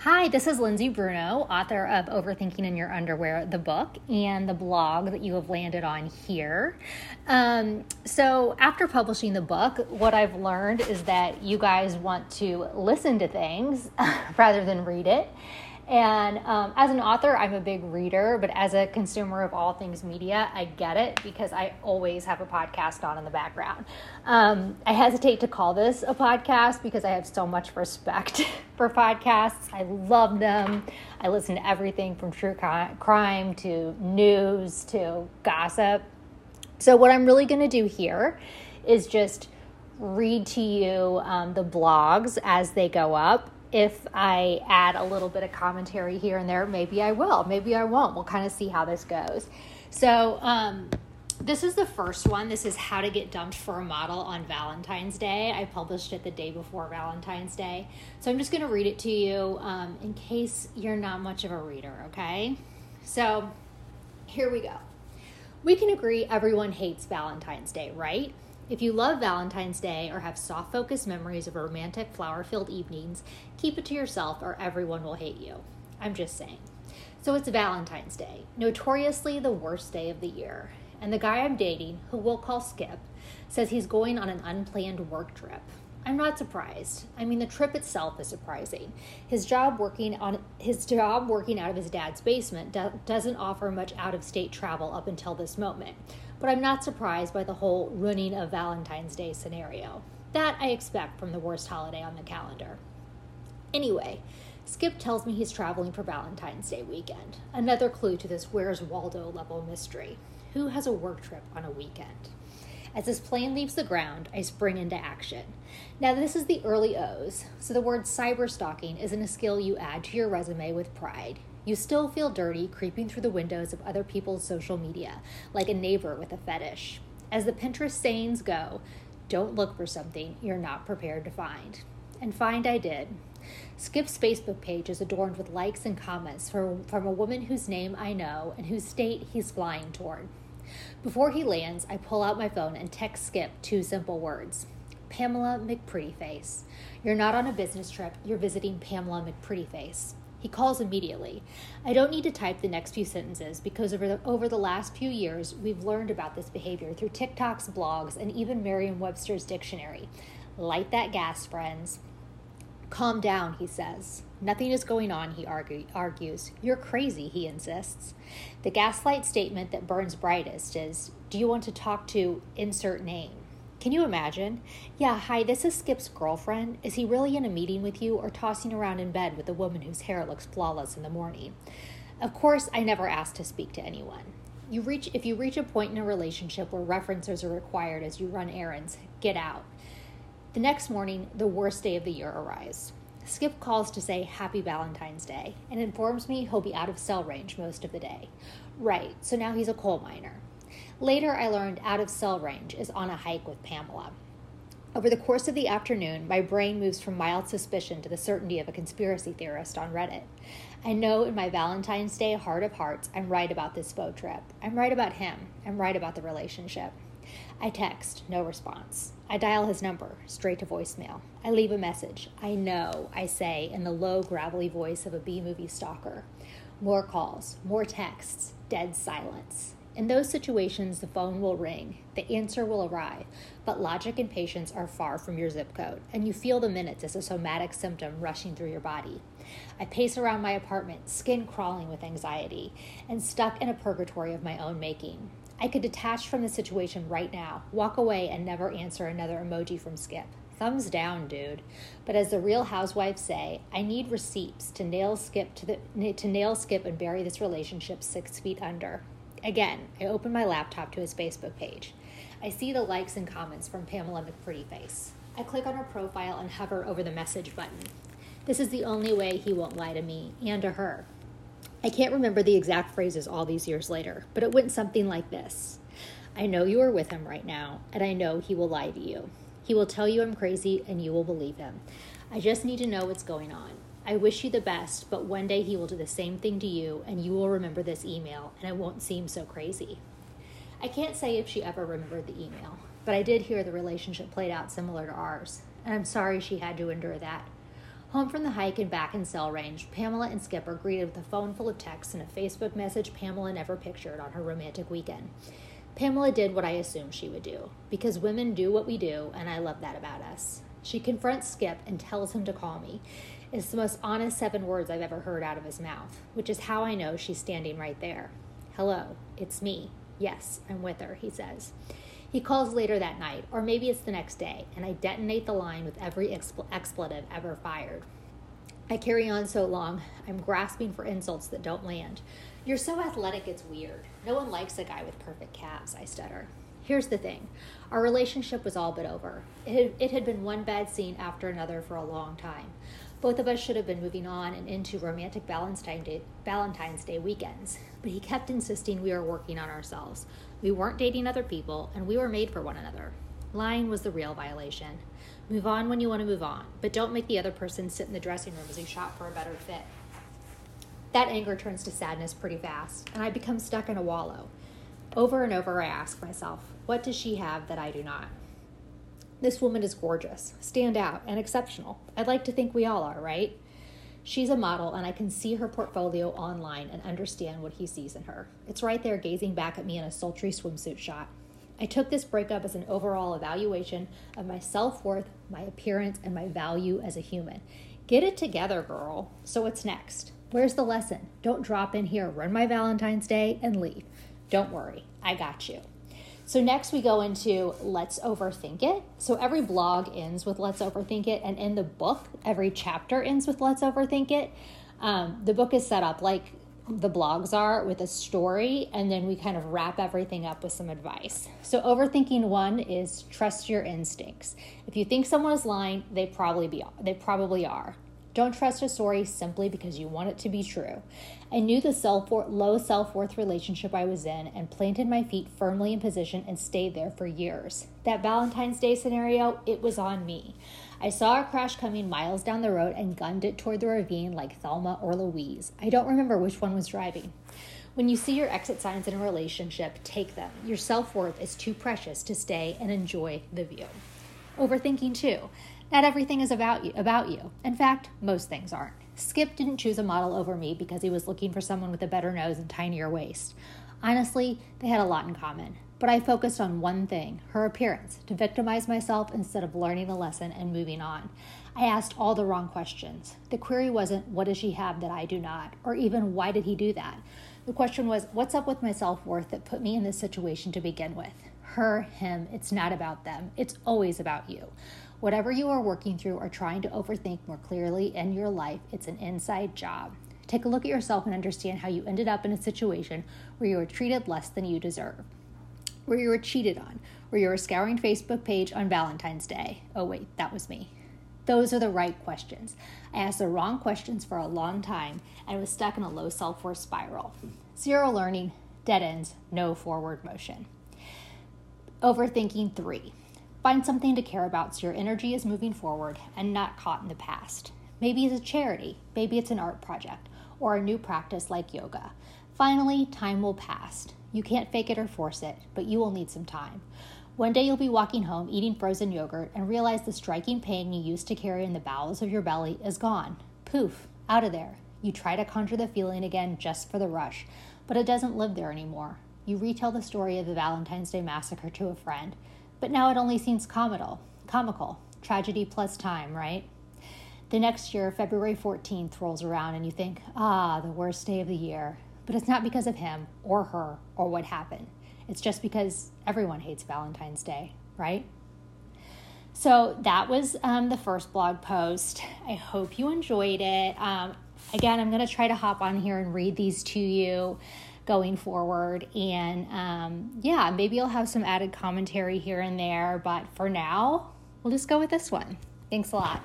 Hi, this is Lindsay Bruno, author of Overthinking in Your Underwear, the book, and the blog that you have landed on here. Um, so, after publishing the book, what I've learned is that you guys want to listen to things rather than read it. And um, as an author, I'm a big reader, but as a consumer of all things media, I get it because I always have a podcast on in the background. Um, I hesitate to call this a podcast because I have so much respect for podcasts. I love them. I listen to everything from true crime to news to gossip. So, what I'm really going to do here is just read to you um, the blogs as they go up if I add a little bit of commentary here and there, maybe I will, maybe I won't. We'll kind of see how this goes. So, um, this is the first one. This is How to Get Dumped for a Model on Valentine's Day. I published it the day before Valentine's Day. So, I'm just going to read it to you um, in case you're not much of a reader, okay? So, here we go. We can agree everyone hates Valentine's Day, right? If you love Valentine's Day or have soft focused memories of romantic flower filled evenings, keep it to yourself or everyone will hate you. I'm just saying. So it's Valentine's Day, notoriously the worst day of the year. And the guy I'm dating, who we'll call Skip, says he's going on an unplanned work trip. I'm not surprised. I mean, the trip itself is surprising. His job working on his job working out of his dad's basement do- doesn't offer much out of state travel up until this moment but I'm not surprised by the whole running of Valentine's Day scenario. That I expect from the worst holiday on the calendar. Anyway, Skip tells me he's traveling for Valentine's Day weekend. Another clue to this Where's Waldo level mystery. Who has a work trip on a weekend? As his plane leaves the ground, I spring into action. Now, this is the early O's, so the word cyber stalking isn't a skill you add to your resume with pride. You still feel dirty creeping through the windows of other people's social media, like a neighbor with a fetish. As the Pinterest sayings go, don't look for something you're not prepared to find. And find I did. Skip's Facebook page is adorned with likes and comments from, from a woman whose name I know and whose state he's flying toward. Before he lands, I pull out my phone and text Skip two simple words Pamela McPrettyface. You're not on a business trip, you're visiting Pamela McPrettyface. He calls immediately. I don't need to type the next few sentences because over the, over the last few years, we've learned about this behavior through TikTok's blogs and even Merriam Webster's dictionary. Light that gas, friends. Calm down, he says. Nothing is going on, he argue, argues. You're crazy, he insists. The gaslight statement that burns brightest is Do you want to talk to insert name? Can you imagine? Yeah, hi, this is Skip's girlfriend. Is he really in a meeting with you or tossing around in bed with a woman whose hair looks flawless in the morning? Of course, I never asked to speak to anyone. You reach if you reach a point in a relationship where references are required as you run errands, get out. The next morning, the worst day of the year arrives. Skip calls to say Happy Valentine's Day and informs me he'll be out of cell range most of the day. Right, so now he's a coal miner. Later, I learned out of cell range is on a hike with Pamela. Over the course of the afternoon, my brain moves from mild suspicion to the certainty of a conspiracy theorist on Reddit. I know in my Valentine's Day heart of hearts, I'm right about this boat trip. I'm right about him. I'm right about the relationship. I text, no response. I dial his number, straight to voicemail. I leave a message. I know, I say in the low, gravelly voice of a B movie stalker. More calls, more texts, dead silence. In those situations, the phone will ring, the answer will arrive, but logic and patience are far from your zip code, and you feel the minutes as a somatic symptom rushing through your body. I pace around my apartment, skin crawling with anxiety, and stuck in a purgatory of my own making. I could detach from the situation right now, walk away, and never answer another emoji from Skip. Thumbs down, dude. But as the real housewives say, I need receipts to nail Skip to the to nail Skip and bury this relationship six feet under. Again, I open my laptop to his Facebook page. I see the likes and comments from Pamela McPrettyface. I click on her profile and hover over the message button. This is the only way he won't lie to me and to her. I can't remember the exact phrases all these years later, but it went something like this I know you are with him right now, and I know he will lie to you. He will tell you I'm crazy, and you will believe him. I just need to know what's going on. I wish you the best, but one day he will do the same thing to you, and you will remember this email, and it won't seem so crazy. I can't say if she ever remembered the email, but I did hear the relationship played out similar to ours, and I'm sorry she had to endure that. Home from the hike and back in cell range, Pamela and Skip are greeted with a phone full of texts and a Facebook message Pamela never pictured on her romantic weekend. Pamela did what I assumed she would do, because women do what we do, and I love that about us. She confronts Skip and tells him to call me. It's the most honest seven words I've ever heard out of his mouth, which is how I know she's standing right there. Hello, it's me. Yes, I'm with her, he says. He calls later that night, or maybe it's the next day, and I detonate the line with every expl- expletive ever fired. I carry on so long, I'm grasping for insults that don't land. You're so athletic, it's weird. No one likes a guy with perfect calves, I stutter. Here's the thing our relationship was all but over. It had, it had been one bad scene after another for a long time. Both of us should have been moving on and into romantic Valentine's Day, weekends, but he kept insisting we were working on ourselves. We weren't dating other people, and we were made for one another. Lying was the real violation. Move on when you want to move on, but don't make the other person sit in the dressing room as you shop for a better fit. That anger turns to sadness pretty fast, and I become stuck in a wallow. Over and over, I ask myself, what does she have that I do not? This woman is gorgeous, stand out, and exceptional. I'd like to think we all are, right? She's a model, and I can see her portfolio online and understand what he sees in her. It's right there gazing back at me in a sultry swimsuit shot. I took this breakup as an overall evaluation of my self worth, my appearance, and my value as a human. Get it together, girl. So, what's next? Where's the lesson? Don't drop in here, run my Valentine's Day, and leave. Don't worry, I got you. So next we go into let's overthink it. So every blog ends with let's overthink it, and in the book, every chapter ends with let's overthink it. Um, the book is set up like the blogs are with a story, and then we kind of wrap everything up with some advice. So overthinking one is trust your instincts. If you think someone is lying, they probably be they probably are. Don't trust a story simply because you want it to be true. I knew the self low self worth relationship I was in and planted my feet firmly in position and stayed there for years. That Valentine's Day scenario, it was on me. I saw a crash coming miles down the road and gunned it toward the ravine like Thelma or Louise. I don't remember which one was driving. When you see your exit signs in a relationship, take them. Your self worth is too precious to stay and enjoy the view. Overthinking too. Not everything is about you, about you. In fact, most things aren't. Skip didn't choose a model over me because he was looking for someone with a better nose and tinier waist. Honestly, they had a lot in common. But I focused on one thing her appearance to victimize myself instead of learning a lesson and moving on. I asked all the wrong questions. The query wasn't, What does she have that I do not? or even, Why did he do that? The question was, What's up with my self worth that put me in this situation to begin with? Her, him, it's not about them. It's always about you. Whatever you are working through or trying to overthink more clearly in your life, it's an inside job. Take a look at yourself and understand how you ended up in a situation where you were treated less than you deserve, where you were cheated on, where you were scouring Facebook page on Valentine's Day. Oh, wait, that was me. Those are the right questions. I asked the wrong questions for a long time and was stuck in a low self worth spiral. Zero learning, dead ends, no forward motion. Overthinking three. Find something to care about so your energy is moving forward and not caught in the past. Maybe it's a charity, maybe it's an art project, or a new practice like yoga. Finally, time will pass. You can't fake it or force it, but you will need some time. One day you'll be walking home eating frozen yogurt and realize the striking pain you used to carry in the bowels of your belly is gone. Poof, out of there. You try to conjure the feeling again just for the rush, but it doesn't live there anymore. You retell the story of the Valentine's Day massacre to a friend. But now it only seems comical. Comical. Tragedy plus time, right? The next year, February 14th, rolls around and you think, ah, the worst day of the year. But it's not because of him or her or what happened. It's just because everyone hates Valentine's Day, right? So that was um, the first blog post. I hope you enjoyed it. Um, again, I'm going to try to hop on here and read these to you going forward. And um, yeah, maybe I'll have some added commentary here and there. But for now, we'll just go with this one. Thanks a lot.